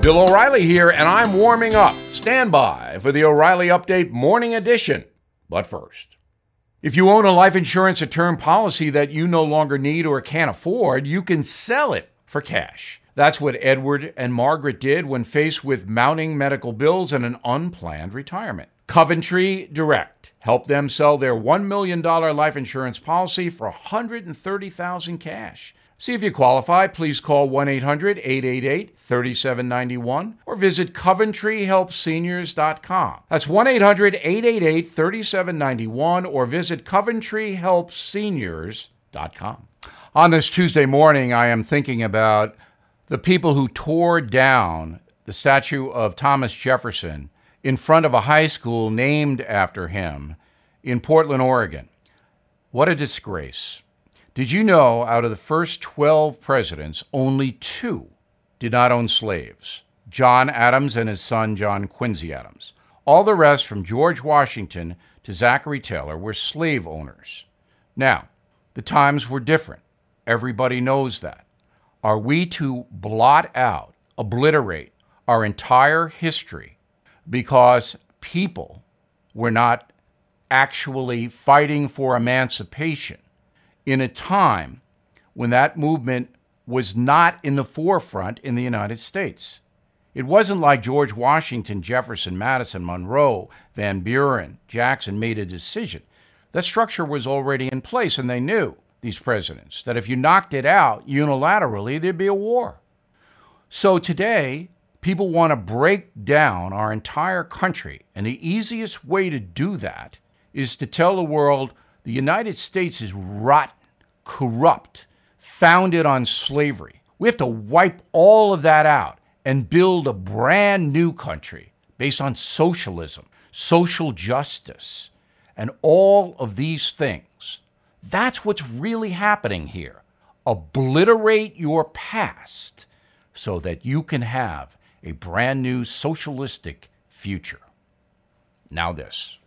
Bill O'Reilly here, and I'm warming up. Stand by for the O'Reilly Update Morning Edition. But first, if you own a life insurance or term policy that you no longer need or can't afford, you can sell it for cash. That's what Edward and Margaret did when faced with mounting medical bills and an unplanned retirement. Coventry Direct helped them sell their $1 million life insurance policy for $130,000 cash. See if you qualify. Please call 1 800 888 3791 or visit CoventryHelpSeniors.com. That's 1 800 888 3791 or visit CoventryHelpSeniors.com. On this Tuesday morning, I am thinking about the people who tore down the statue of Thomas Jefferson in front of a high school named after him in Portland, Oregon. What a disgrace. Did you know out of the first 12 presidents, only two did not own slaves? John Adams and his son, John Quincy Adams. All the rest, from George Washington to Zachary Taylor, were slave owners. Now, the times were different. Everybody knows that. Are we to blot out, obliterate our entire history because people were not actually fighting for emancipation? In a time when that movement was not in the forefront in the United States. It wasn't like George Washington, Jefferson, Madison, Monroe, Van Buren, Jackson made a decision. That structure was already in place, and they knew, these presidents, that if you knocked it out unilaterally, there'd be a war. So today, people want to break down our entire country, and the easiest way to do that is to tell the world the United States is rotten corrupt, founded on slavery. We have to wipe all of that out and build a brand new country based on socialism, social justice, and all of these things. That's what's really happening here. Obliterate your past so that you can have a brand new socialistic future. Now, this.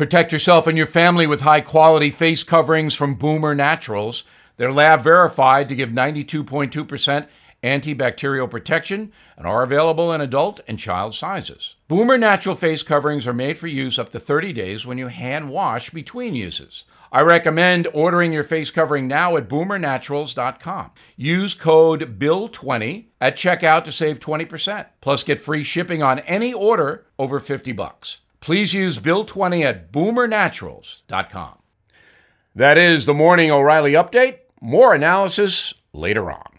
Protect yourself and your family with high quality face coverings from Boomer Naturals. They're lab verified to give 92.2% antibacterial protection and are available in adult and child sizes. Boomer Natural face coverings are made for use up to 30 days when you hand wash between uses. I recommend ordering your face covering now at boomernaturals.com. Use code BILL20 at checkout to save 20%. Plus get free shipping on any order over 50 bucks please use Bill20 at boomernaturals.com. That is the Morning O'Reilly Update. More analysis later on.